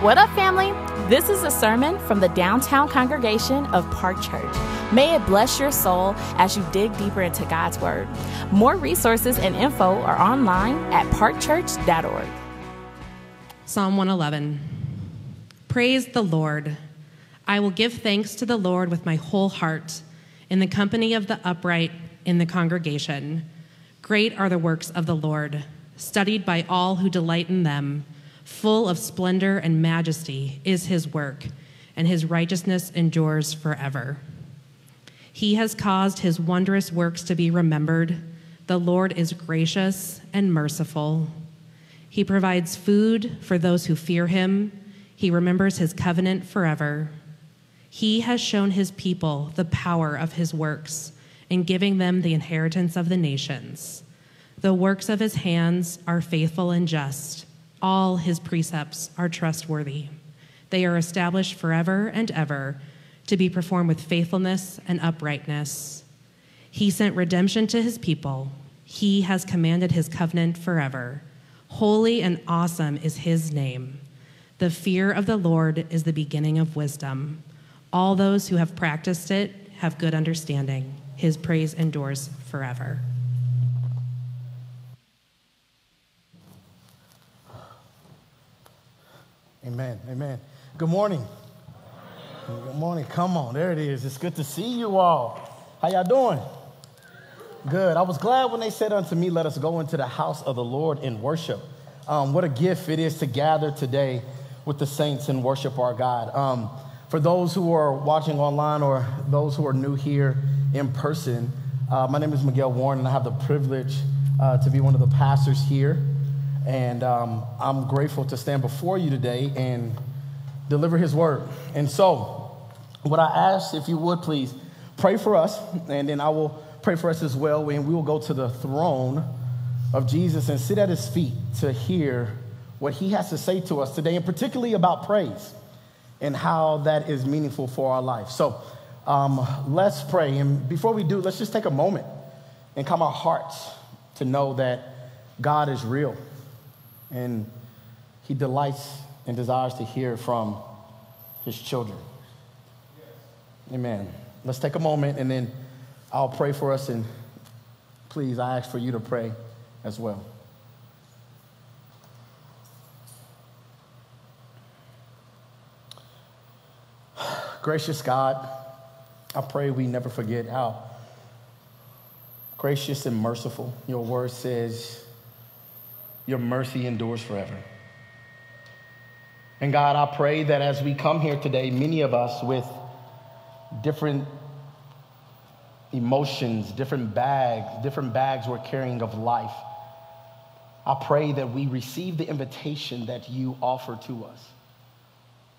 What up, family? This is a sermon from the downtown congregation of Park Church. May it bless your soul as you dig deeper into God's Word. More resources and info are online at parkchurch.org. Psalm 111 Praise the Lord. I will give thanks to the Lord with my whole heart, in the company of the upright in the congregation. Great are the works of the Lord, studied by all who delight in them. Full of splendor and majesty is his work, and his righteousness endures forever. He has caused his wondrous works to be remembered. The Lord is gracious and merciful. He provides food for those who fear him. He remembers his covenant forever. He has shown his people the power of his works in giving them the inheritance of the nations. The works of his hands are faithful and just. All his precepts are trustworthy. They are established forever and ever to be performed with faithfulness and uprightness. He sent redemption to his people. He has commanded his covenant forever. Holy and awesome is his name. The fear of the Lord is the beginning of wisdom. All those who have practiced it have good understanding. His praise endures forever. Amen. Amen. Good morning. Good morning. Come on. There it is. It's good to see you all. How y'all doing? Good. I was glad when they said unto me, Let us go into the house of the Lord in worship. Um, what a gift it is to gather today with the saints and worship our God. Um, for those who are watching online or those who are new here in person, uh, my name is Miguel Warren, and I have the privilege uh, to be one of the pastors here. And um, I'm grateful to stand before you today and deliver his word. And so, what I ask, if you would please, pray for us, and then I will pray for us as well. And we will go to the throne of Jesus and sit at his feet to hear what he has to say to us today, and particularly about praise and how that is meaningful for our life. So, um, let's pray. And before we do, let's just take a moment and calm our hearts to know that God is real and he delights and desires to hear from his children. Amen. Let's take a moment and then I'll pray for us and please, I ask for you to pray as well. Gracious God, I pray we never forget how gracious and merciful your word says your mercy endures forever. And God, I pray that as we come here today, many of us with different emotions, different bags, different bags we're carrying of life, I pray that we receive the invitation that you offer to us,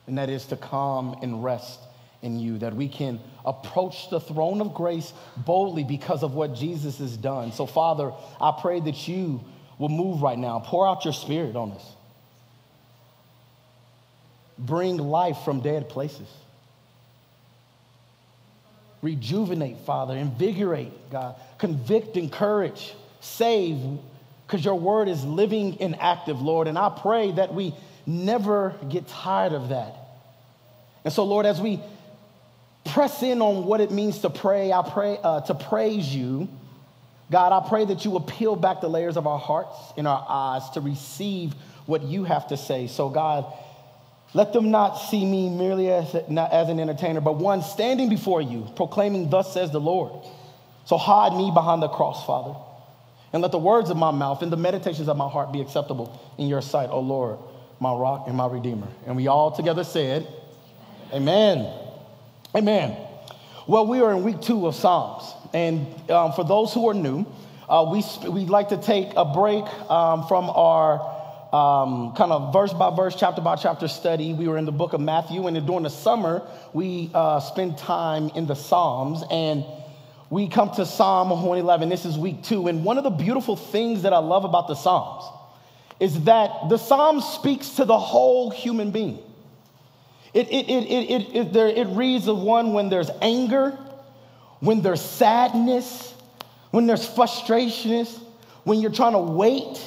and that is to come and rest in you, that we can approach the throne of grace boldly because of what Jesus has done. So, Father, I pray that you will move right now. Pour out your spirit on us. Bring life from dead places. Rejuvenate, Father. Invigorate, God. Convict, encourage, save, because your word is living and active, Lord. And I pray that we never get tired of that. And so, Lord, as we press in on what it means to pray, I pray uh, to praise you God, I pray that you will peel back the layers of our hearts and our eyes to receive what you have to say. So, God, let them not see me merely as, not as an entertainer, but one standing before you, proclaiming, Thus says the Lord. So, hide me behind the cross, Father. And let the words of my mouth and the meditations of my heart be acceptable in your sight, O Lord, my rock and my redeemer. And we all together said, Amen. Amen. Well, we are in week two of Psalms. And um, for those who are new, uh, we, we like to take a break um, from our um, kind of verse by verse, chapter by chapter study. We were in the book of Matthew, and during the summer, we uh, spend time in the Psalms. And we come to Psalm 111. This is week two. And one of the beautiful things that I love about the Psalms is that the Psalm speaks to the whole human being. It, it, it, it, it, it, there, it reads of one when there's anger, when there's sadness, when there's frustrations, when you're trying to wait,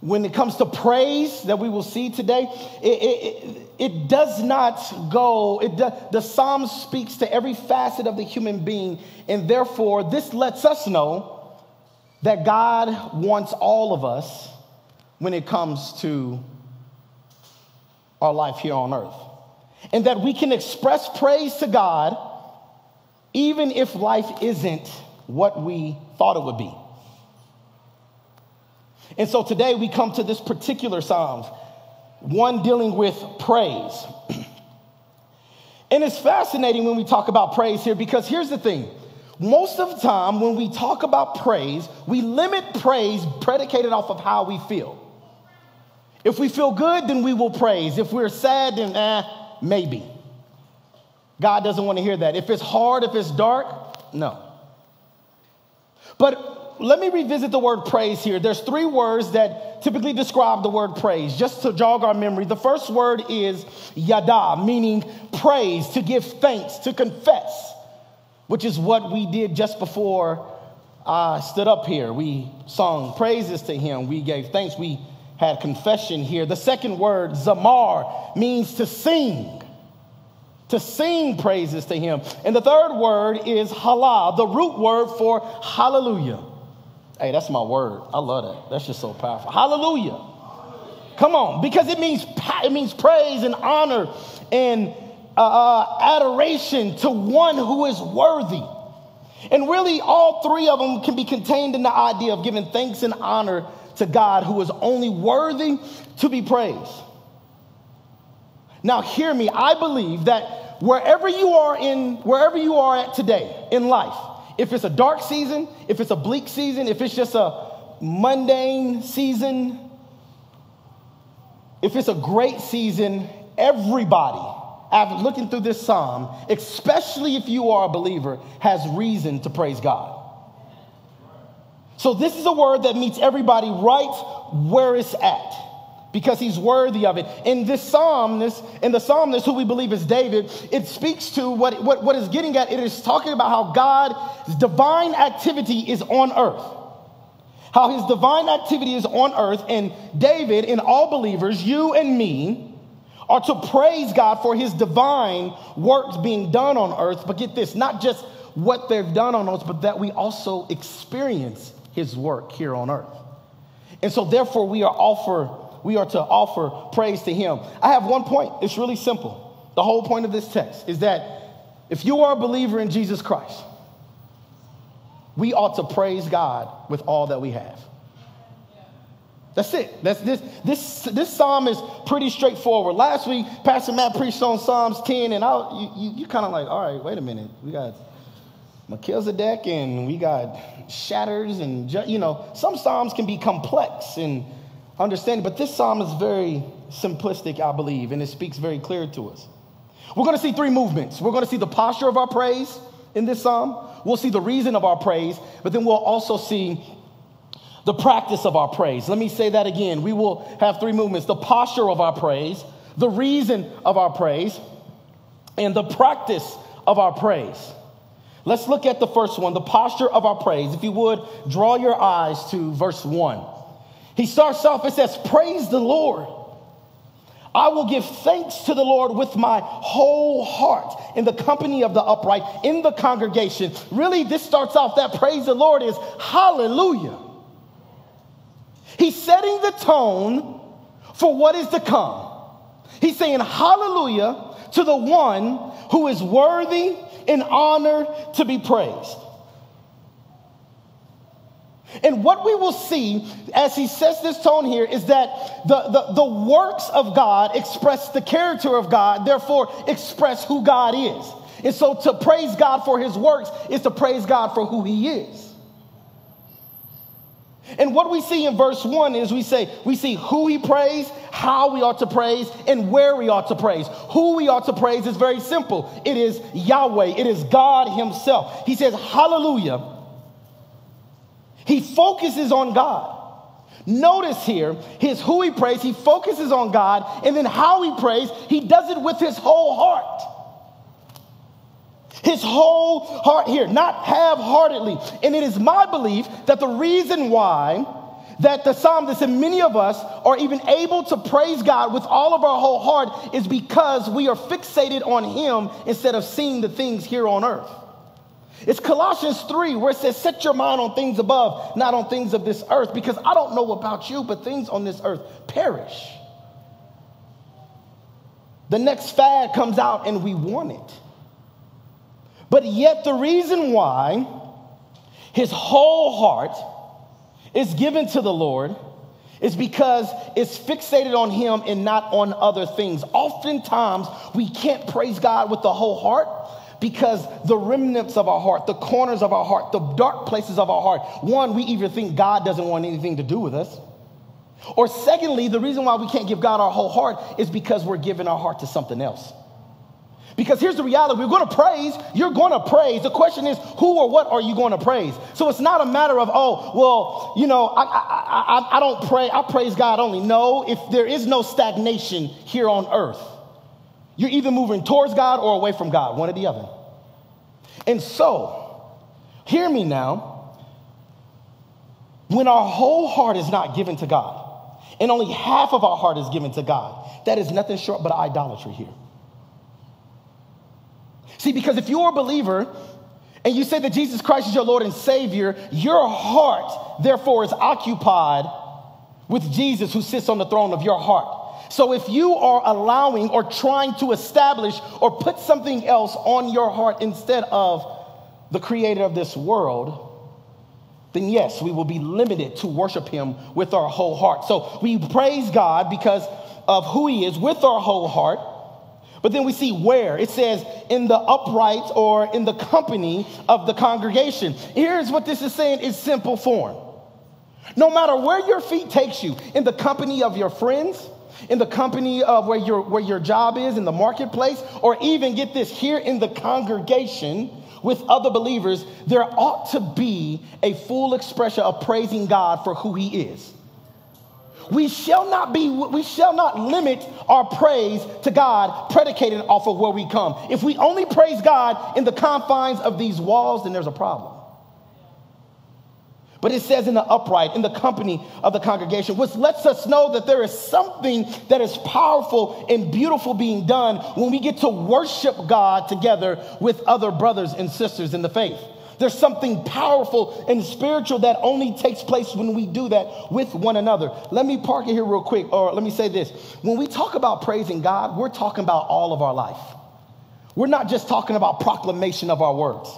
when it comes to praise that we will see today, it, it, it does not go, it the Psalm speaks to every facet of the human being, and therefore, this lets us know that God wants all of us when it comes to our life here on earth. And that we can express praise to God even if life isn't what we thought it would be. And so today we come to this particular Psalm, one dealing with praise. and it's fascinating when we talk about praise here because here's the thing. Most of the time, when we talk about praise, we limit praise predicated off of how we feel. If we feel good, then we will praise. If we're sad, then eh, maybe. God doesn't want to hear that. If it's hard, if it's dark, no. But let me revisit the word praise here. There's three words that typically describe the word praise, just to jog our memory. The first word is yada, meaning praise, to give thanks, to confess, which is what we did just before I stood up here. We sung praises to him, we gave thanks, we had confession here. The second word, zamar, means to sing to sing praises to him. And the third word is halal, the root word for hallelujah. Hey, that's my word. I love that. That's just so powerful. Hallelujah. Come on, because it means it means praise and honor and uh, uh, adoration to one who is worthy. And really, all three of them can be contained in the idea of giving thanks and honor to God who is only worthy to be praised. Now, hear me. I believe that wherever you are in, wherever you are at today in life, if it's a dark season, if it's a bleak season, if it's just a mundane season, if it's a great season, everybody, after looking through this psalm, especially if you are a believer, has reason to praise God. So, this is a word that meets everybody right where it's at because he's worthy of it. In this psalm, this, in the psalmist who we believe is David, it speaks to what, what, what is getting at. It is talking about how God's divine activity is on earth. How his divine activity is on earth, and David and all believers, you and me, are to praise God for his divine works being done on earth. But get this, not just what they've done on earth, but that we also experience his work here on earth. And so, therefore, we are offered we are to offer praise to him. I have one point. It's really simple. The whole point of this text is that if you are a believer in Jesus Christ, we ought to praise God with all that we have. That's it. That's this this this psalm is pretty straightforward. Last week, Pastor Matt preached on Psalms 10, and I you, you, you kind of like, all right, wait a minute. We got Melchizedek and we got shatters and you know, some psalms can be complex and understanding. But this psalm is very simplistic, I believe, and it speaks very clear to us. We're going to see three movements. We're going to see the posture of our praise in this psalm. We'll see the reason of our praise, but then we'll also see the practice of our praise. Let me say that again. We will have three movements the posture of our praise, the reason of our praise, and the practice of our praise. Let's look at the first one, the posture of our praise. If you would, draw your eyes to verse 1. He starts off and says, Praise the Lord. I will give thanks to the Lord with my whole heart in the company of the upright, in the congregation. Really, this starts off that praise the Lord is hallelujah. He's setting the tone for what is to come. He's saying hallelujah to the one who is worthy and honored to be praised. And what we will see as he sets this tone here is that the, the, the, works of God express the character of God, therefore, express who God is. And so to praise God for his works is to praise God for who he is. And what we see in verse 1 is we say, we see who he praised, how we ought to praise, and where we ought to praise. Who we ought to praise is very simple it is Yahweh, it is God himself. He says, Hallelujah he focuses on God. Notice here, his who he prays, he focuses on God, and then how he prays, he does it with his whole heart. His whole heart here, not half heartedly. And it is my belief that the reason why that the psalmist and many of us are even able to praise God with all of our whole heart is because we are fixated on Him instead of seeing the things here on earth. It's Colossians 3 where it says, Set your mind on things above, not on things of this earth, because I don't know about you, but things on this earth perish. The next fad comes out and we want it. But yet, the reason why his whole heart is given to the Lord is because it's fixated on him and not on other things. Oftentimes, we can't praise God with the whole heart because the remnants of our heart, the corners of our heart, the dark places of our heart, one, we either think God doesn't want anything to do with us. Or secondly, the reason why we can't give God our whole heart is because we're giving our heart to something else. Because here's the reality we're going to praise, you're going to praise. The question is, who or what are you going to praise? So it's not a matter of, oh, well, you know, I, I, I, I don't pray, I praise God only. No, if there is no stagnation here on earth, you're either moving towards God or away from God, one or the other. And so, hear me now. When our whole heart is not given to God, and only half of our heart is given to God, that is nothing short but idolatry here. See, because if you're a believer and you say that Jesus Christ is your Lord and Savior, your heart, therefore, is occupied with Jesus who sits on the throne of your heart. So if you are allowing or trying to establish or put something else on your heart instead of the creator of this world, then yes, we will be limited to worship him with our whole heart. So we praise God because of who he is with our whole heart. But then we see where. It says in the upright or in the company of the congregation. Here's what this is saying in simple form. No matter where your feet takes you, in the company of your friends, in the company of where your, where your job is, in the marketplace, or even get this here in the congregation with other believers, there ought to be a full expression of praising God for who He is. We shall not be, we shall not limit our praise to God predicated off of where we come. If we only praise God in the confines of these walls, then there's a problem. But it says in the upright, in the company of the congregation, which lets us know that there is something that is powerful and beautiful being done when we get to worship God together with other brothers and sisters in the faith. There's something powerful and spiritual that only takes place when we do that with one another. Let me park it here real quick, or let me say this. When we talk about praising God, we're talking about all of our life. We're not just talking about proclamation of our words.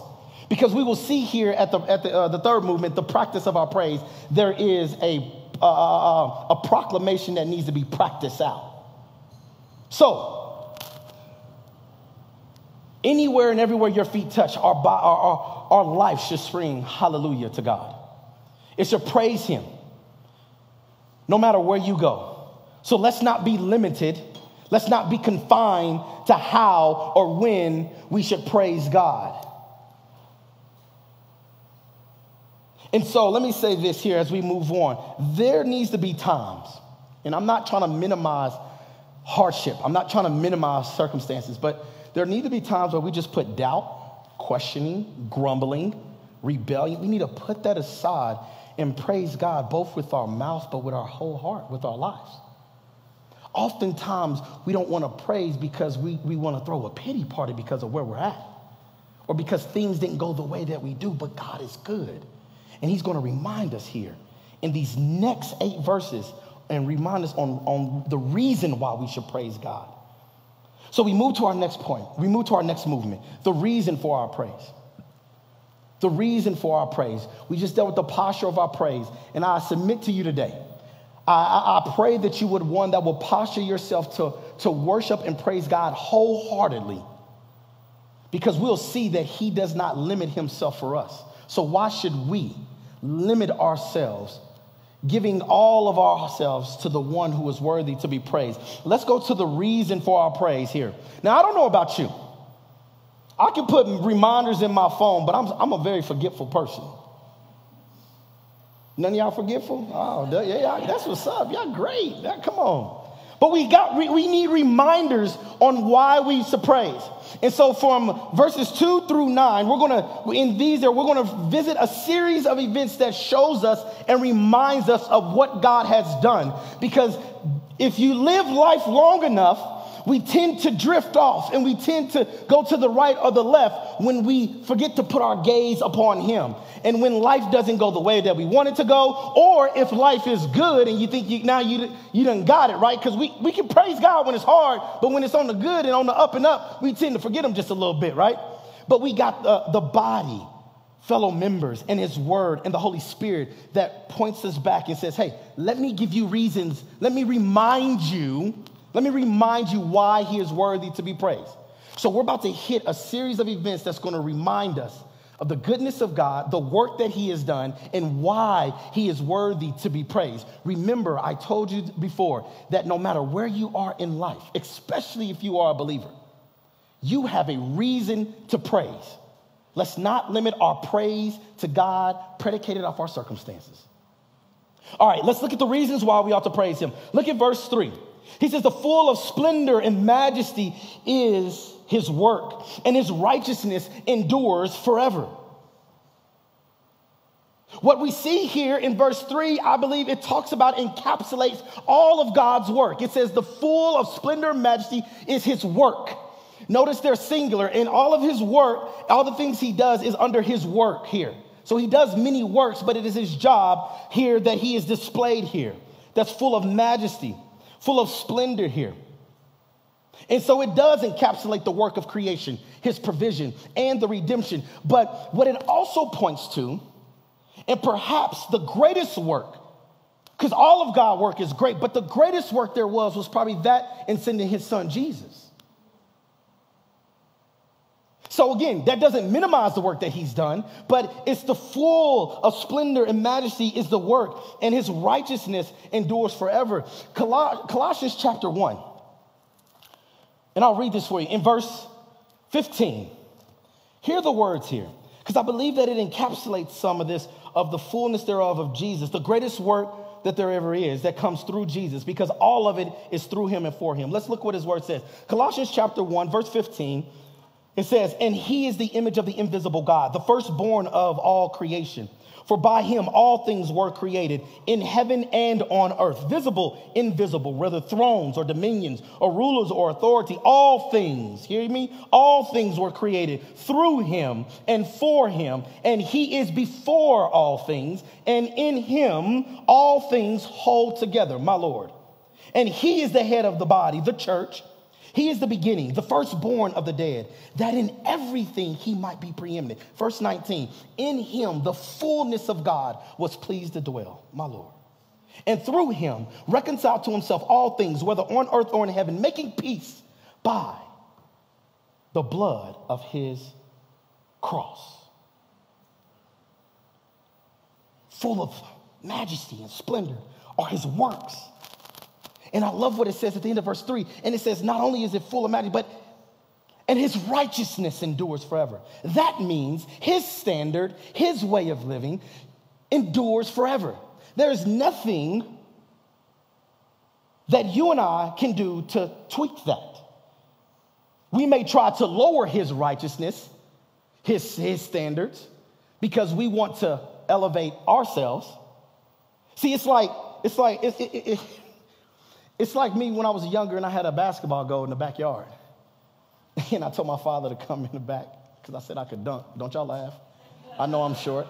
Because we will see here at the, at the, uh, the third movement, the practice of our praise, there is a, uh, uh, uh, a proclamation that needs to be practiced out. So, anywhere and everywhere your feet touch, our, our, our, life should scream hallelujah to God. It should praise Him no matter where you go. So let's not be limited. Let's not be confined to how or when we should praise God. And so let me say this here as we move on. There needs to be times, and I'm not trying to minimize hardship, I'm not trying to minimize circumstances, but there need to be times where we just put doubt, questioning, grumbling, rebellion. We need to put that aside and praise God both with our mouth but with our whole heart, with our lives. Oftentimes, we don't want to praise because we, we want to throw a pity party because of where we're at or because things didn't go the way that we do, but God is good. And he's going to remind us here in these next eight verses and remind us on, on the reason why we should praise God. So we move to our next point. We move to our next movement the reason for our praise. The reason for our praise. We just dealt with the posture of our praise. And I submit to you today, I, I, I pray that you would, one, that will posture yourself to, to worship and praise God wholeheartedly. Because we'll see that He does not limit Himself for us. So why should we? Limit ourselves, giving all of ourselves to the one who is worthy to be praised. Let's go to the reason for our praise here. Now, I don't know about you. I can put reminders in my phone, but I'm, I'm a very forgetful person. None of y'all forgetful? Oh, yeah, that's what's up. Y'all great. Come on. But we got we need reminders on why we praise. And so from verses 2 through 9, we're going to in these there we're going to visit a series of events that shows us and reminds us of what God has done. Because if you live life long enough, we tend to drift off and we tend to go to the right or the left when we forget to put our gaze upon Him. And when life doesn't go the way that we want it to go, or if life is good and you think you, now you, you done got it, right? Because we, we can praise God when it's hard, but when it's on the good and on the up and up, we tend to forget Him just a little bit, right? But we got the, the body, fellow members, and His Word and the Holy Spirit that points us back and says, hey, let me give you reasons, let me remind you let me remind you why he is worthy to be praised. So, we're about to hit a series of events that's going to remind us of the goodness of God, the work that he has done, and why he is worthy to be praised. Remember, I told you before that no matter where you are in life, especially if you are a believer, you have a reason to praise. Let's not limit our praise to God predicated off our circumstances. All right, let's look at the reasons why we ought to praise him. Look at verse 3. He says, The full of splendor and majesty is his work, and his righteousness endures forever. What we see here in verse 3, I believe it talks about, encapsulates all of God's work. It says, The full of splendor and majesty is his work. Notice they're singular, and all of his work, all the things he does is under his work here. So he does many works, but it is his job here that he is displayed here. That's full of majesty full of splendor here. And so it does encapsulate the work of creation, his provision, and the redemption. But what it also points to, and perhaps the greatest work, because all of God's work is great, but the greatest work there was was probably that in sending his son Jesus. So again, that doesn't minimize the work that he's done, but it's the full of splendor and majesty is the work, and his righteousness endures forever. Colossians chapter 1. And I'll read this for you in verse 15. Hear the words here, because I believe that it encapsulates some of this of the fullness thereof of Jesus, the greatest work that there ever is that comes through Jesus, because all of it is through him and for him. Let's look what his word says. Colossians chapter 1, verse 15. It says, And he is the image of the invisible God, the firstborn of all creation. For by him all things were created in heaven and on earth, visible, invisible, whether thrones or dominions or rulers or authority, all things, hear me? All things were created through him and for him, and he is before all things, and in him all things hold together, my Lord. And he is the head of the body, the church he is the beginning, the firstborn of the dead, that in everything he might be preeminent. Verse 19, in him the fullness of God was pleased to dwell, my Lord. And through him reconciled to himself all things, whether on earth or in heaven, making peace by the blood of his cross. Full of majesty and splendor are his works and I love what it says at the end of verse 3. And it says, not only is it full of majesty, but and his righteousness endures forever. That means his standard, his way of living endures forever. There is nothing that you and I can do to tweak that. We may try to lower his righteousness, his, his standards, because we want to elevate ourselves. See, it's like, it's like, it, it, it, it's like me when I was younger and I had a basketball goal in the backyard. And I told my father to come in the back because I said I could dunk. Don't y'all laugh? I know I'm short.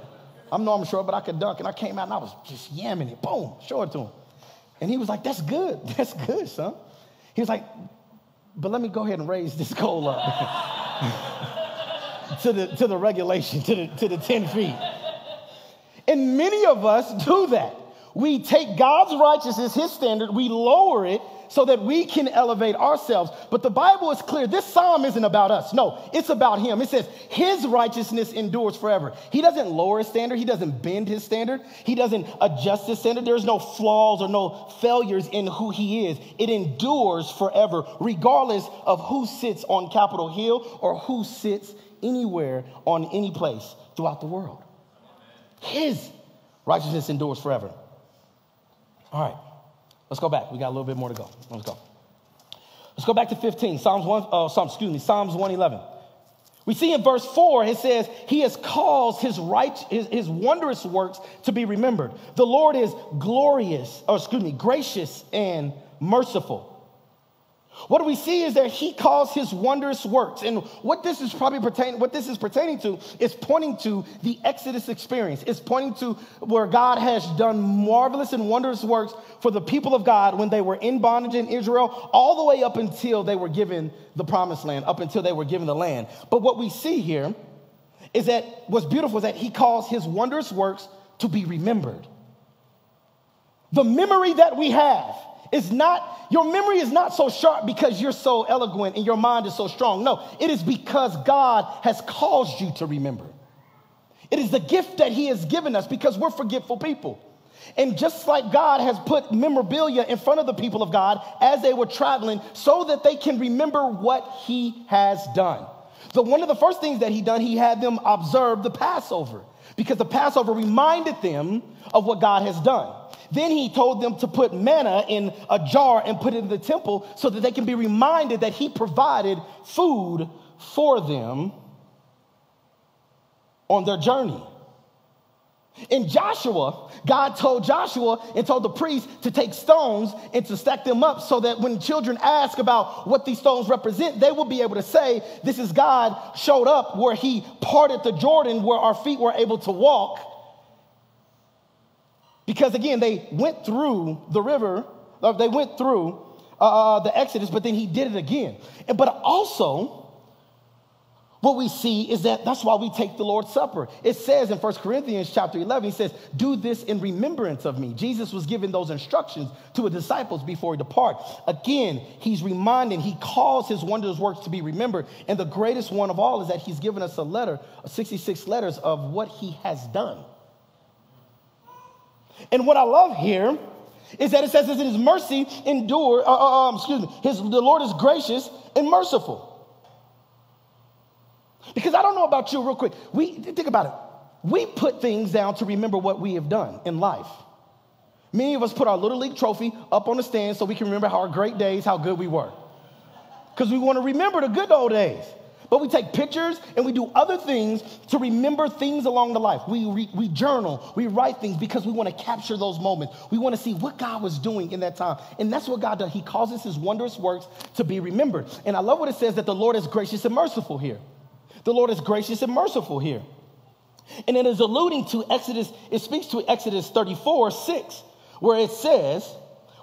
I know I'm short, but I could dunk. And I came out and I was just yamming it. Boom, show it to him. And he was like, That's good. That's good, son. He was like, But let me go ahead and raise this goal up to, the, to the regulation, to the, to the 10 feet. And many of us do that. We take God's righteousness, his standard, we lower it so that we can elevate ourselves. But the Bible is clear. This psalm isn't about us. No, it's about him. It says his righteousness endures forever. He doesn't lower his standard. He doesn't bend his standard. He doesn't adjust his standard. There's no flaws or no failures in who he is. It endures forever, regardless of who sits on Capitol Hill or who sits anywhere on any place throughout the world. His righteousness endures forever. All right. Let's go back. We got a little bit more to go. Let's go. Let's go back to 15. Psalms 1, uh, Psalms, excuse me, Psalms 111. We see in verse 4, it says, He has caused his, right, his, his wondrous works to be remembered. The Lord is glorious, or excuse me, gracious and merciful what we see is that he calls his wondrous works. And what this is probably pertaining, what this is pertaining to is pointing to the Exodus experience. It's pointing to where God has done marvelous and wondrous works for the people of God when they were in bondage in Israel, all the way up until they were given the promised land, up until they were given the land. But what we see here is that what's beautiful is that he calls his wondrous works to be remembered. The memory that we have is not, your memory is not so sharp because you're so eloquent and your mind is so strong. No, it is because God has caused you to remember. It is the gift that He has given us because we're forgetful people. And just like God has put memorabilia in front of the people of God as they were traveling so that they can remember what He has done. So, one of the first things that He done, He had them observe the Passover because the Passover reminded them of what God has done. Then he told them to put manna in a jar and put it in the temple so that they can be reminded that he provided food for them on their journey. In Joshua, God told Joshua and told the priests to take stones and to stack them up so that when children ask about what these stones represent, they will be able to say, This is God showed up where he parted the Jordan, where our feet were able to walk because again, they went through the river, they went through uh, uh, the Exodus, but then he did it again. And, but also, what we see is that that's why we take the Lord's Supper. It says in 1 Corinthians chapter 11, he says, Do this in remembrance of me. Jesus was giving those instructions to his disciples before he departed Again, he's reminding, he calls his wondrous works to be remembered. And the greatest one of all is that he's given us a letter, 66 letters of what he has done. And what I love here is that it says that his mercy endure, uh, uh, um, excuse me, his, the Lord is gracious and merciful. Because I don't know about you, real quick. We think about it. We put things down to remember what we have done in life. Many of us put our little league trophy up on the stand so we can remember how our great days, how good we were. Because we want to remember the good old days. But we take pictures and we do other things to remember things along the life. We, re, we journal, we write things because we want to capture those moments. We want to see what God was doing in that time. And that's what God does. He causes his wondrous works to be remembered. And I love what it says that the Lord is gracious and merciful here. The Lord is gracious and merciful here. And it is alluding to Exodus, it speaks to Exodus 34, 6, where it says,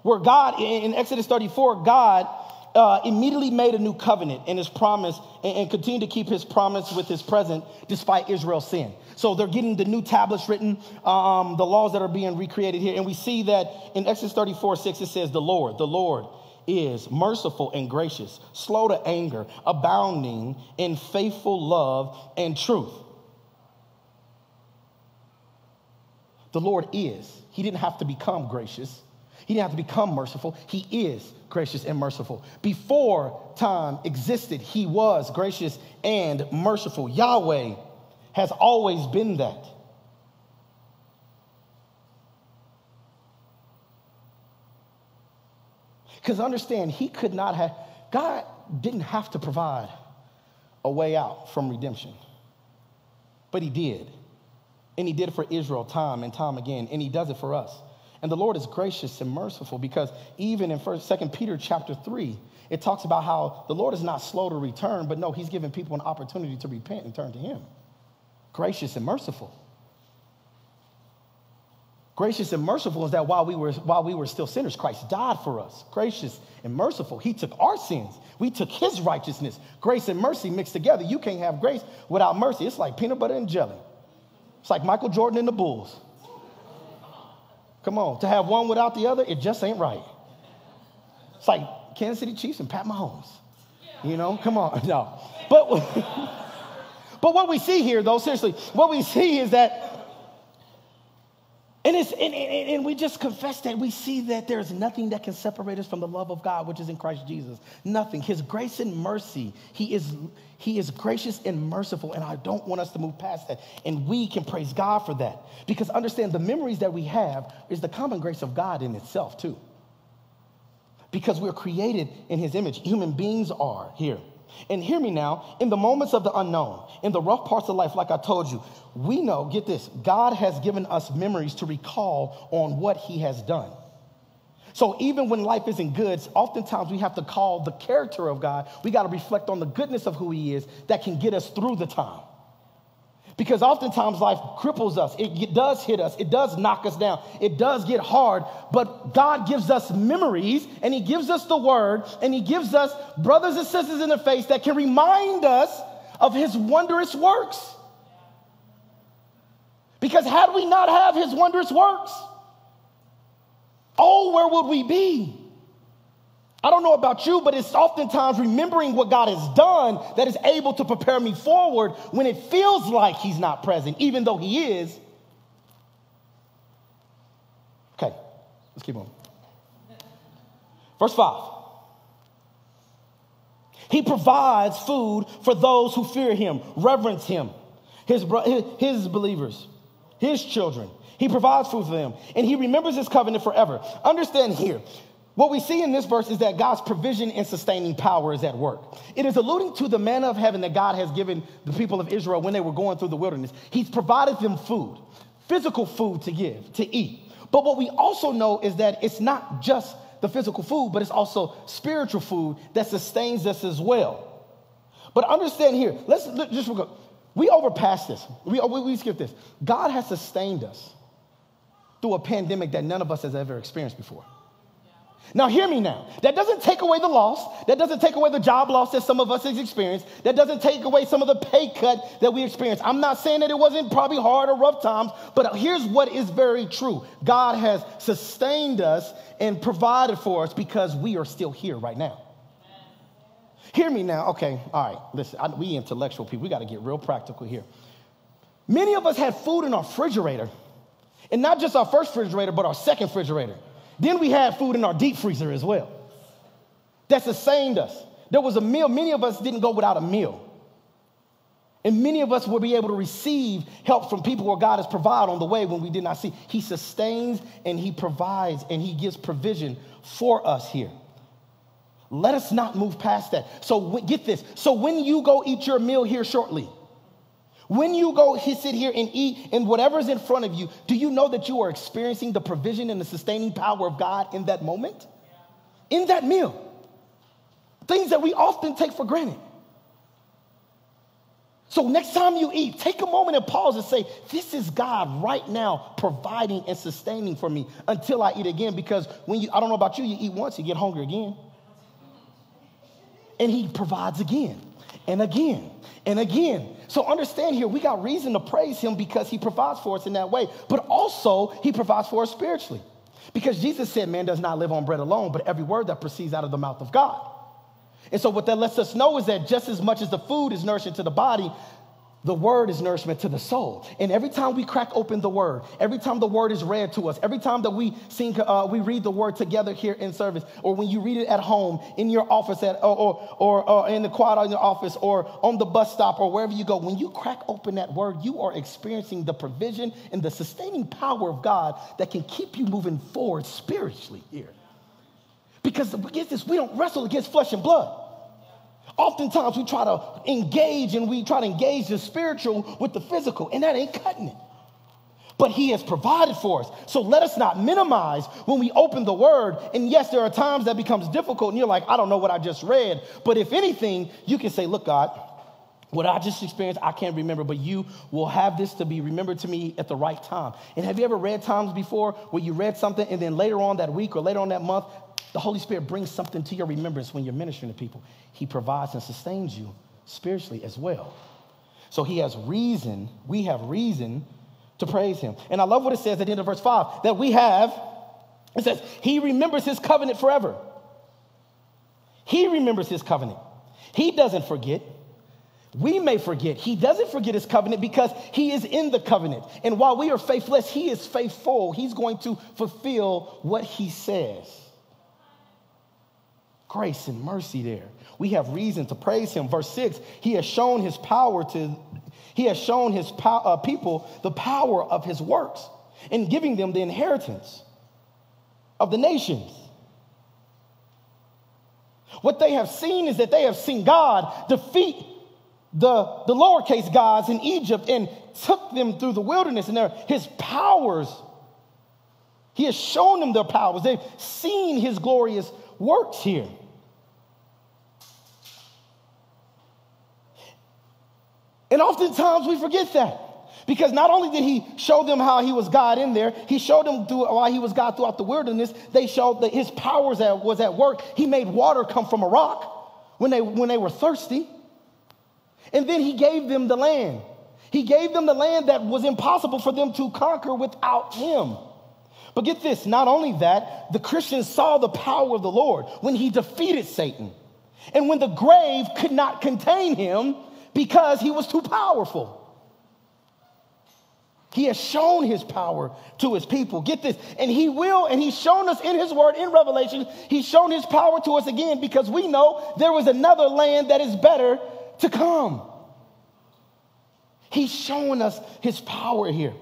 where God, in Exodus 34, God uh, immediately made a new covenant in his promise and, and continued to keep his promise with his present despite Israel's sin. So they're getting the new tablets written, um, the laws that are being recreated here. And we see that in Exodus 34 6, it says, The Lord, the Lord is merciful and gracious, slow to anger, abounding in faithful love and truth. The Lord is. He didn't have to become gracious. He didn't have to become merciful. He is gracious and merciful. Before time existed, he was gracious and merciful. Yahweh has always been that. Because understand, he could not have, God didn't have to provide a way out from redemption, but he did. And he did it for Israel time and time again, and he does it for us. And the Lord is gracious and merciful because even in First, Second Peter chapter 3, it talks about how the Lord is not slow to return, but no, he's giving people an opportunity to repent and turn to him. Gracious and merciful. Gracious and merciful is that while we were while we were still sinners, Christ died for us. Gracious and merciful. He took our sins. We took his righteousness. Grace and mercy mixed together. You can't have grace without mercy. It's like peanut butter and jelly. It's like Michael Jordan and the Bulls. Come on, to have one without the other, it just ain't right. It's like Kansas City Chiefs and Pat Mahomes. You know, come on, no. But, but what we see here, though, seriously, what we see is that and, it's, and, and, and, we just confess that we see that there's nothing that can separate us from the love of God, which is in Christ Jesus. Nothing. His grace and mercy, he is, he is gracious and merciful, and I don't want us to move past that. And we can praise God for that. Because understand, the memories that we have is the common grace of God in itself, too. because we're created in his image. Human beings are here. And hear me now, in the moments of the unknown, in the rough parts of life, like I told you, we know, get this, God has given us memories to recall on what he has done. So even when life isn't good, oftentimes we have to call the character of God. We got to reflect on the goodness of who he is that can get us through the time. Because oftentimes life cripples us. It does hit us. It does knock us down. It does get hard. But God gives us memories and He gives us the word and He gives us brothers and sisters in the face that can remind us of His wondrous works. Because had we not have His wondrous works, oh, where would we be? I don't know about you, but it's oftentimes remembering what God has done that is able to prepare me forward when it feels like He's not present, even though He is. Okay, let's keep on. Verse 5. He provides food for those who fear Him, reverence Him, His, his believers, His children. He provides food for them, and He remembers His covenant forever. Understand here, what we see in this verse is that God's provision and sustaining power is at work. It is alluding to the manna of heaven that God has given the people of Israel when they were going through the wilderness. He's provided them food, physical food to give, to eat. But what we also know is that it's not just the physical food, but it's also spiritual food that sustains us as well. But understand here, let's just go. We overpass this. We, we, we skip this. God has sustained us through a pandemic that none of us has ever experienced before. Now, hear me now. That doesn't take away the loss. That doesn't take away the job loss that some of us has experienced. That doesn't take away some of the pay cut that we experienced. I'm not saying that it wasn't probably hard or rough times, but here's what is very true God has sustained us and provided for us because we are still here right now. Hear me now. Okay, all right. Listen, I, we intellectual people, we got to get real practical here. Many of us had food in our refrigerator, and not just our first refrigerator, but our second refrigerator. Then we had food in our deep freezer as well. That sustained us. There was a meal. Many of us didn't go without a meal. And many of us will be able to receive help from people where God has provided on the way when we did not see. He sustains and He provides and He gives provision for us here. Let us not move past that. So get this. So when you go eat your meal here shortly, when you go sit here and eat and whatever's in front of you, do you know that you are experiencing the provision and the sustaining power of God in that moment? In that meal. Things that we often take for granted. So next time you eat, take a moment and pause and say, This is God right now providing and sustaining for me until I eat again. Because when you, I don't know about you, you eat once, you get hungry again. And He provides again and again and again. So understand here, we got reason to praise him because he provides for us in that way, but also he provides for us spiritually. Because Jesus said, Man does not live on bread alone, but every word that proceeds out of the mouth of God. And so, what that lets us know is that just as much as the food is nourishing to the body, the word is nourishment to the soul. And every time we crack open the word, every time the word is read to us, every time that we sing, uh, we read the word together here in service, or when you read it at home, in your office, at, or, or, or, or in the quiet in your office, or on the bus stop, or wherever you go, when you crack open that word, you are experiencing the provision and the sustaining power of God that can keep you moving forward spiritually here. Because against this, we don't wrestle against flesh and blood. Oftentimes we try to engage and we try to engage the spiritual with the physical, and that ain't cutting it. But he has provided for us. So let us not minimize when we open the word. And yes, there are times that becomes difficult, and you're like, I don't know what I just read. But if anything, you can say, Look, God, what I just experienced, I can't remember, but you will have this to be remembered to me at the right time. And have you ever read times before where you read something and then later on that week or later on that month, the Holy Spirit brings something to your remembrance when you're ministering to people. He provides and sustains you spiritually as well. So he has reason, we have reason to praise him. And I love what it says at the end of verse 5 that we have, it says, he remembers his covenant forever. He remembers his covenant. He doesn't forget. We may forget. He doesn't forget his covenant because he is in the covenant. And while we are faithless, he is faithful. He's going to fulfill what he says grace and mercy there. We have reason to praise him. Verse 6, he has shown his power to, he has shown his uh, people the power of his works in giving them the inheritance of the nations. What they have seen is that they have seen God defeat the, the lowercase gods in Egypt and took them through the wilderness and their, his powers. He has shown them their powers. They've seen his glorious works here. And oftentimes we forget that. Because not only did he show them how he was God in there, he showed them through, while he was God throughout the wilderness, they showed that his powers was at work. He made water come from a rock when they, when they were thirsty. And then he gave them the land. He gave them the land that was impossible for them to conquer without him. But get this not only that, the Christians saw the power of the Lord when he defeated Satan. And when the grave could not contain him because he was too powerful. He has shown his power to his people. Get this. And he will, and he's shown us in his word in Revelation, he's shown his power to us again because we know there was another land that is better to come. He's showing us his power here.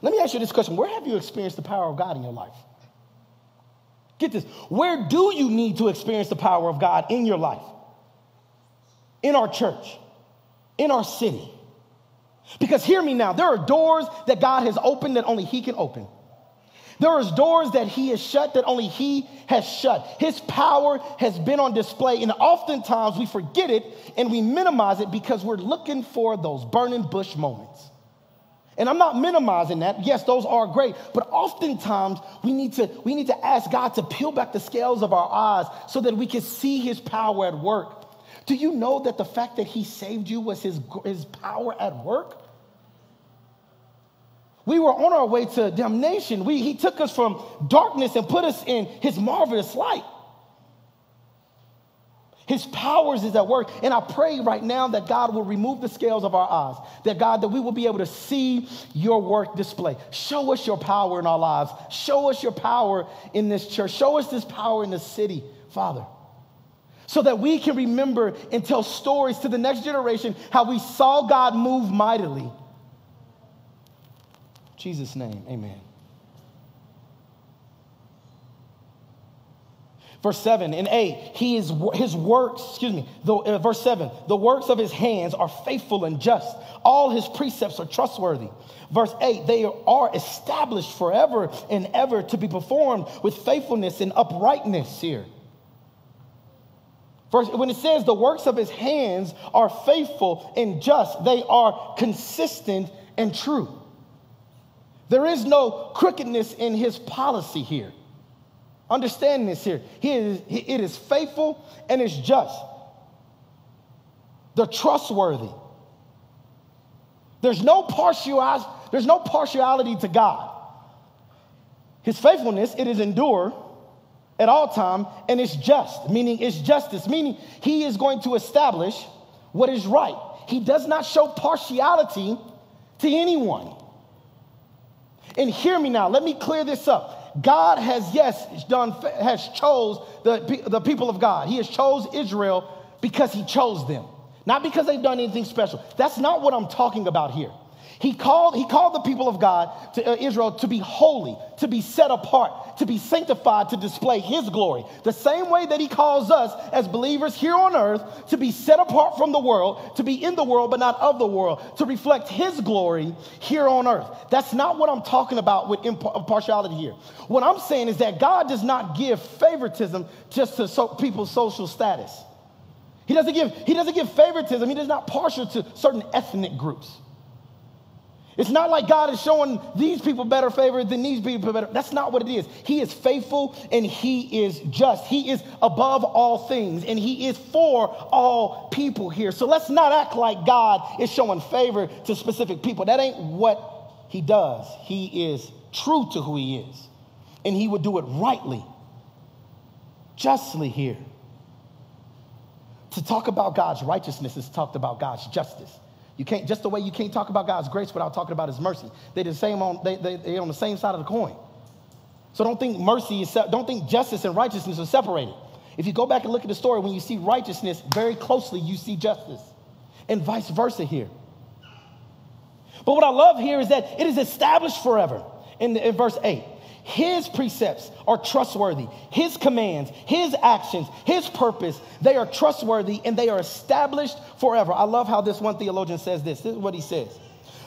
Let me ask you this question Where have you experienced the power of God in your life? Get this. Where do you need to experience the power of God in your life? In our church, in our city. Because hear me now, there are doors that God has opened that only He can open. There are doors that he has shut that only he has shut. His power has been on display, and oftentimes we forget it and we minimize it because we're looking for those burning bush moments. And I'm not minimizing that. Yes, those are great, but oftentimes we need to we need to ask God to peel back the scales of our eyes so that we can see his power at work. Do you know that the fact that he saved you was his, his power at work? We were on our way to damnation. We, he took us from darkness and put us in his marvelous light. His powers is at work. And I pray right now that God will remove the scales of our eyes, that God, that we will be able to see your work display. Show us your power in our lives. Show us your power in this church. Show us this power in the city, Father. So that we can remember and tell stories to the next generation how we saw God move mightily Jesus' name, amen. Verse 7 and 8, he is, his works, excuse me, the, uh, verse 7, the works of his hands are faithful and just. All his precepts are trustworthy. Verse 8, they are established forever and ever to be performed with faithfulness and uprightness here. When it says the works of his hands are faithful and just, they are consistent and true. There is no crookedness in his policy here. Understand this here. He is, it is faithful and it's just. They're trustworthy. There's no partiality, there's no partiality to God. His faithfulness, it is endure at all time, and it's just, meaning it's justice, meaning he is going to establish what is right. He does not show partiality to anyone. And hear me now, let me clear this up. God has, yes, done, has chose the, the people of God. He has chose Israel because he chose them, not because they've done anything special. That's not what I'm talking about here. He called, he called the people of God, to uh, Israel, to be holy, to be set apart, to be sanctified, to display his glory. The same way that he calls us as believers here on earth to be set apart from the world, to be in the world but not of the world, to reflect his glory here on earth. That's not what I'm talking about with impartiality here. What I'm saying is that God does not give favoritism just to so, people's social status. He doesn't give, he doesn't give favoritism. He does not partial to certain ethnic groups. It's not like God is showing these people better favor than these people better. That's not what it is. He is faithful and he is just. He is above all things and he is for all people here. So let's not act like God is showing favor to specific people. That ain't what he does. He is true to who he is and he would do it rightly, justly here. To talk about God's righteousness is talked about God's justice. You can't, just the way you can't talk about God's grace without talking about his mercy. They're the same on, they, they, they're on the same side of the coin. So don't think mercy is, don't think justice and righteousness are separated. If you go back and look at the story, when you see righteousness very closely, you see justice. And vice versa here. But what I love here is that it is established forever in, in verse 8. His precepts are trustworthy. His commands, His actions, His purpose, they are trustworthy and they are established forever. I love how this one theologian says this. This is what he says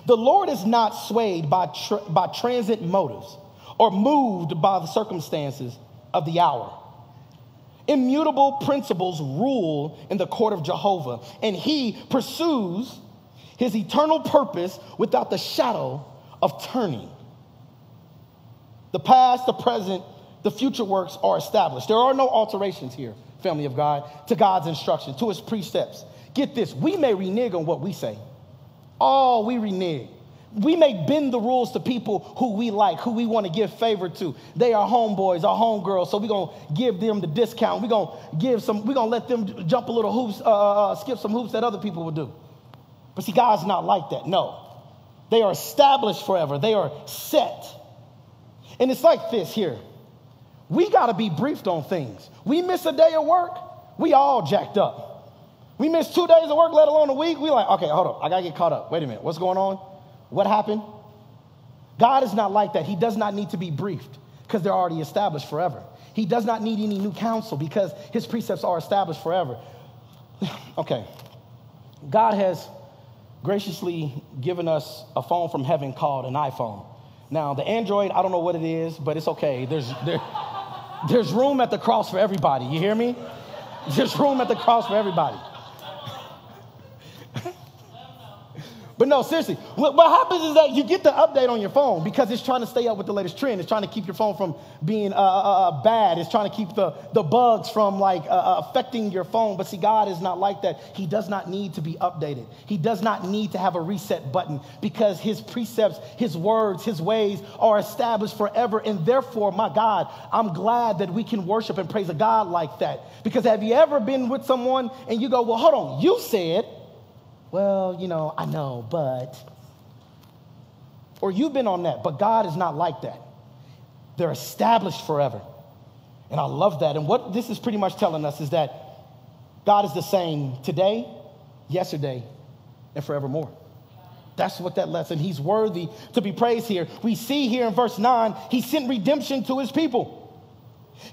The Lord is not swayed by, by transient motives or moved by the circumstances of the hour. Immutable principles rule in the court of Jehovah, and He pursues His eternal purpose without the shadow of turning. The past, the present, the future works are established. There are no alterations here, family of God, to God's instruction, to his precepts. Get this, we may renege on what we say. Oh, we renege. We may bend the rules to people who we like, who we want to give favor to. They are homeboys, our homegirls, so we're going to give them the discount. We're going to give some, we're going to let them jump a little hoops, uh, uh, uh, skip some hoops that other people would do. But see, God's not like that. No. They are established forever, they are set. And it's like this here. We got to be briefed on things. We miss a day of work, we all jacked up. We miss two days of work, let alone a week. We like, okay, hold on. I got to get caught up. Wait a minute. What's going on? What happened? God is not like that. He does not need to be briefed because they're already established forever. He does not need any new counsel because his precepts are established forever. okay. God has graciously given us a phone from heaven called an iPhone. Now, the Android, I don't know what it is, but it's okay. There's, there, there's room at the cross for everybody. You hear me? There's room at the cross for everybody. But no, seriously, what, what, happens is that you get the update on your phone because it's trying to stay up with the latest trend. It's trying to keep your phone from being uh, uh, uh bad. It's trying to keep the, the bugs from like uh, uh, affecting your phone. But see, God is not like that. He does not need to be updated. He does not need to have a reset button because his precepts, his words, his ways are established forever. And therefore, my God, I'm glad that we can worship and praise a God like that. Because have you ever been with someone and you go, well, hold on, you said, well, you know, I know, but. Or you've been on that, but God is not like that. They're established forever. And I love that. And what this is pretty much telling us is that God is the same today, yesterday, and forevermore. That's what that lesson. He's worthy to be praised here. We see here in verse 9, he sent redemption to his people.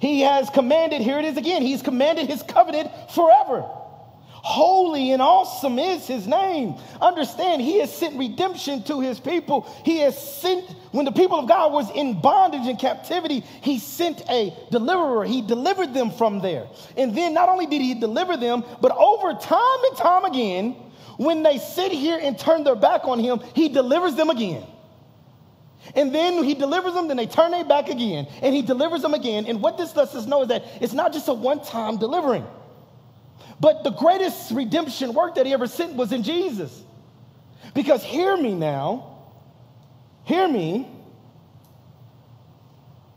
He has commanded, here it is again, he's commanded his covenant forever. Holy and awesome is his name. Understand, he has sent redemption to his people. He has sent, when the people of God was in bondage and captivity, he sent a deliverer. He delivered them from there. And then not only did he deliver them, but over time and time again, when they sit here and turn their back on him, he delivers them again. And then he delivers them, then they turn their back again, and he delivers them again. And what this lets us know is that it's not just a one time delivering. But the greatest redemption work that he ever sent was in Jesus. Because hear me now, hear me.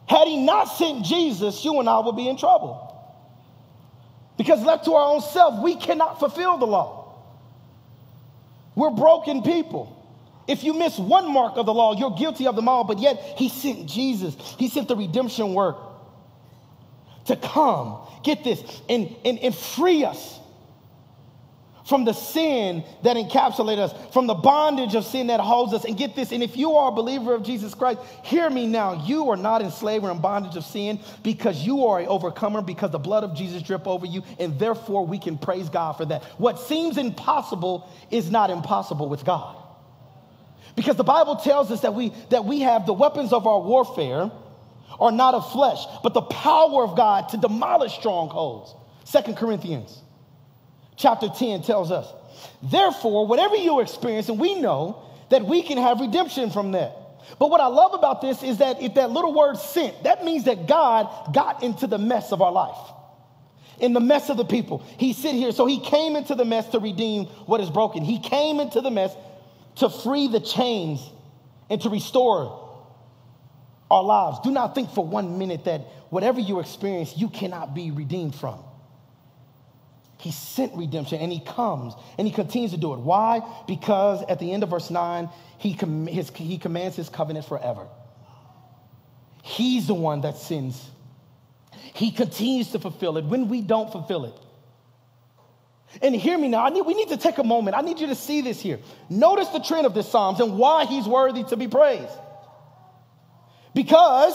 Had he not sent Jesus, you and I would be in trouble. Because left to our own self, we cannot fulfill the law. We're broken people. If you miss one mark of the law, you're guilty of them all, but yet he sent Jesus. He sent the redemption work to come, get this, and, and, and free us from the sin that encapsulates us, from the bondage of sin that holds us. And get this, and if you are a believer of Jesus Christ, hear me now. You are not in slavery and bondage of sin because you are an overcomer because the blood of Jesus drip over you, and therefore we can praise God for that. What seems impossible is not impossible with God. Because the Bible tells us that we that we have the weapons of our warfare are not of flesh, but the power of God to demolish strongholds. Second Corinthians chapter 10 tells us. Therefore, whatever you experience, and we know that we can have redemption from that. But what I love about this is that if that little word sent, that means that God got into the mess of our life. In the mess of the people. He sit here. So he came into the mess to redeem what is broken. He came into the mess to free the chains and to restore our lives. Do not think for one minute that whatever you experience, you cannot be redeemed from. He sent redemption and he comes and he continues to do it. Why? Because at the end of verse 9, he, his, he commands his covenant forever. He's the one that sins. He continues to fulfill it when we don't fulfill it. And hear me now, I need, we need to take a moment. I need you to see this here. Notice the trend of this Psalms and why he's worthy to be praised. Because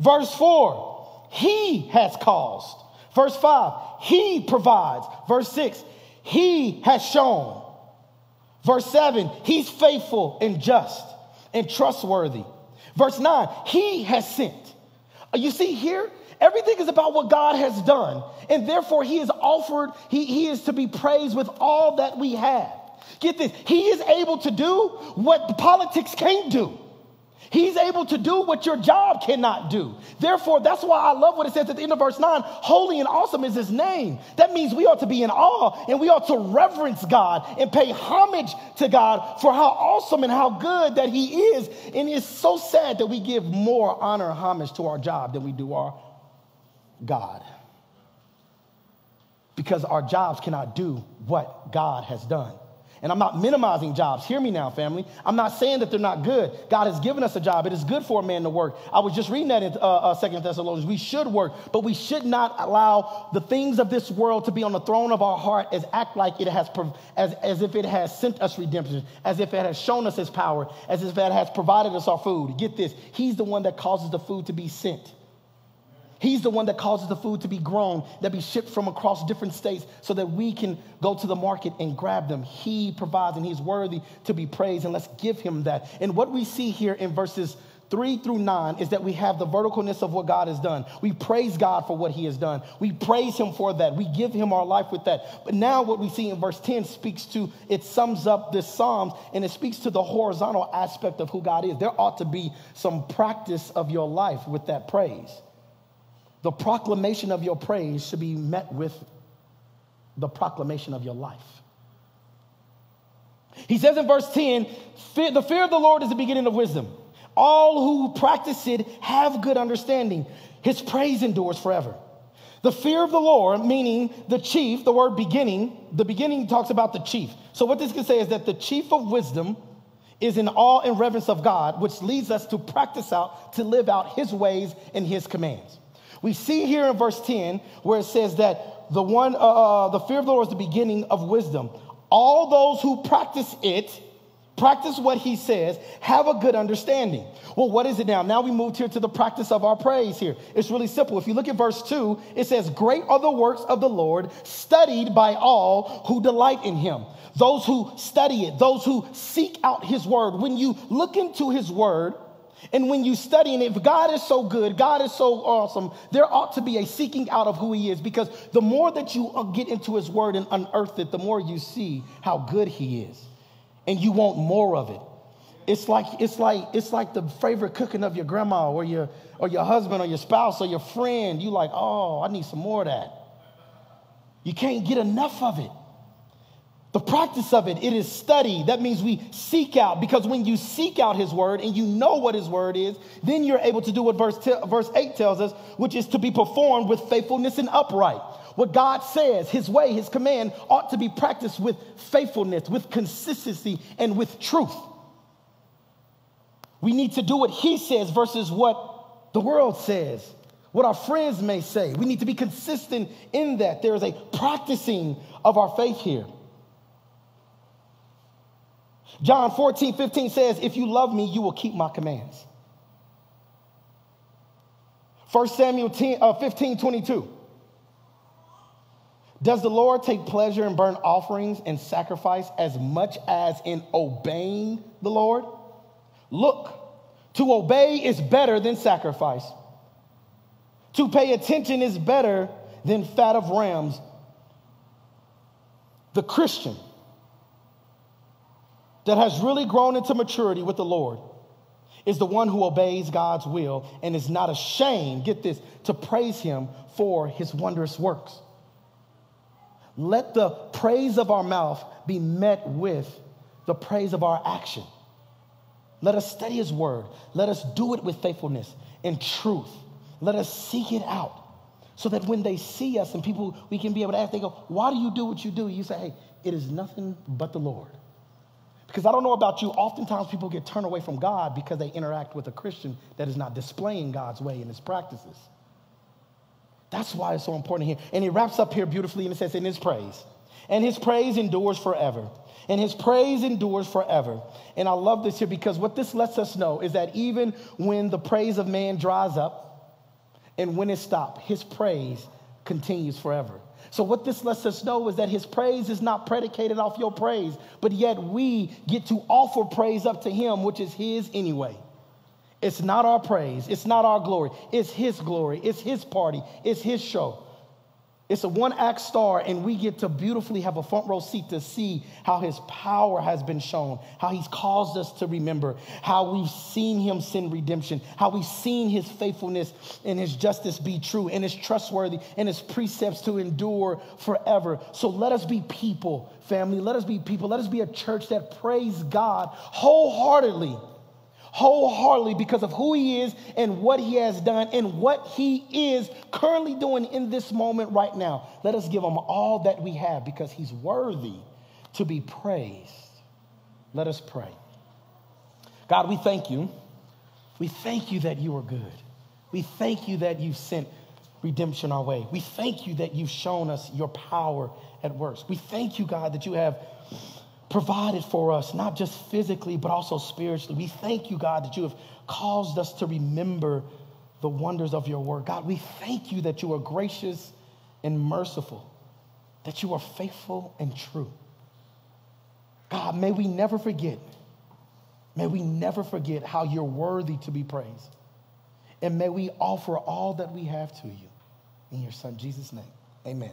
Verse 4, he has caused. Verse 5, he provides. Verse 6, he has shown. Verse 7, he's faithful and just and trustworthy. Verse 9, he has sent. Uh, you see here, everything is about what God has done. And therefore, he is offered, he, he is to be praised with all that we have. Get this, he is able to do what politics can't do. He's able to do what your job cannot do. Therefore, that's why I love what it says at the end of verse 9 holy and awesome is his name. That means we ought to be in awe and we ought to reverence God and pay homage to God for how awesome and how good that he is. And it's so sad that we give more honor and homage to our job than we do our God. Because our jobs cannot do what God has done. And I'm not minimizing jobs. Hear me now, family. I'm not saying that they're not good. God has given us a job. It is good for a man to work. I was just reading that in uh, uh, Second Thessalonians. We should work, but we should not allow the things of this world to be on the throne of our heart as act like it has, as, as if it has sent us redemption, as if it has shown us his power, as if it has provided us our food. Get this. He's the one that causes the food to be sent. He's the one that causes the food to be grown, that be shipped from across different states so that we can go to the market and grab them. He provides and he's worthy to be praised. And let's give him that. And what we see here in verses three through nine is that we have the verticalness of what God has done. We praise God for what he has done. We praise him for that. We give him our life with that. But now what we see in verse 10 speaks to, it sums up this Psalms and it speaks to the horizontal aspect of who God is. There ought to be some practice of your life with that praise the proclamation of your praise should be met with the proclamation of your life. He says in verse 10 the fear of the Lord is the beginning of wisdom. All who practice it have good understanding. His praise endures forever. The fear of the Lord, meaning the chief, the word beginning, the beginning talks about the chief. So, what this can say is that the chief of wisdom is in awe and reverence of God, which leads us to practice out, to live out his ways and his commands. We see here in verse 10 where it says that the one, uh, uh, the fear of the Lord is the beginning of wisdom. All those who practice it, practice what he says, have a good understanding. Well, what is it now? Now we moved here to the practice of our praise here. It's really simple. If you look at verse 2, it says, Great are the works of the Lord, studied by all who delight in him. Those who study it, those who seek out his word. When you look into his word, and when you study, and if God is so good, God is so awesome, there ought to be a seeking out of who He is because the more that you uh, get into His Word and unearth it, the more you see how good He is. And you want more of it. It's like, it's like, it's like the favorite cooking of your grandma or your, or your husband or your spouse or your friend. You like, oh, I need some more of that. You can't get enough of it. The practice of it, it is study. That means we seek out, because when you seek out his word and you know what his word is, then you're able to do what verse, t- verse 8 tells us, which is to be performed with faithfulness and upright. What God says, his way, his command, ought to be practiced with faithfulness, with consistency, and with truth. We need to do what he says versus what the world says, what our friends may say. We need to be consistent in that. There is a practicing of our faith here. John 14, 15 says, If you love me, you will keep my commands. 1 Samuel 10, uh, 15, 22. Does the Lord take pleasure in burnt offerings and sacrifice as much as in obeying the Lord? Look, to obey is better than sacrifice. To pay attention is better than fat of rams. The Christian that has really grown into maturity with the Lord is the one who obeys God's will and is not ashamed, get this, to praise him for his wondrous works. Let the praise of our mouth be met with the praise of our action. Let us study his word. Let us do it with faithfulness and truth. Let us seek it out so that when they see us and people, we can be able to ask, they go, Why do you do what you do? You say, Hey, it is nothing but the Lord. Because I don't know about you, oftentimes people get turned away from God because they interact with a Christian that is not displaying God's way in his practices. That's why it's so important here. And he wraps up here beautifully and it says, in his praise. And his praise endures forever. And his praise endures forever. And I love this here because what this lets us know is that even when the praise of man dries up, And when it stopped, his praise continues forever. So, what this lets us know is that his praise is not predicated off your praise, but yet we get to offer praise up to him, which is his anyway. It's not our praise, it's not our glory, it's his glory, it's his party, it's his show. It's a one act star, and we get to beautifully have a front row seat to see how his power has been shown, how he's caused us to remember, how we've seen him send redemption, how we've seen his faithfulness and his justice be true, and his trustworthy, and his precepts to endure forever. So let us be people, family. Let us be people. Let us be a church that praise God wholeheartedly wholeheartedly because of who he is and what he has done and what he is currently doing in this moment right now. Let us give him all that we have because he's worthy to be praised. Let us pray. God, we thank you. We thank you that you are good. We thank you that you've sent redemption our way. We thank you that you've shown us your power at work. We thank you, God, that you have provided for us, not just physically, but also spiritually. We thank you, God, that you have caused us to remember the wonders of your word. God, we thank you that you are gracious and merciful, that you are faithful and true. God, may we never forget, may we never forget how you're worthy to be praised. And may we offer all that we have to you. In your son, Jesus' name, amen.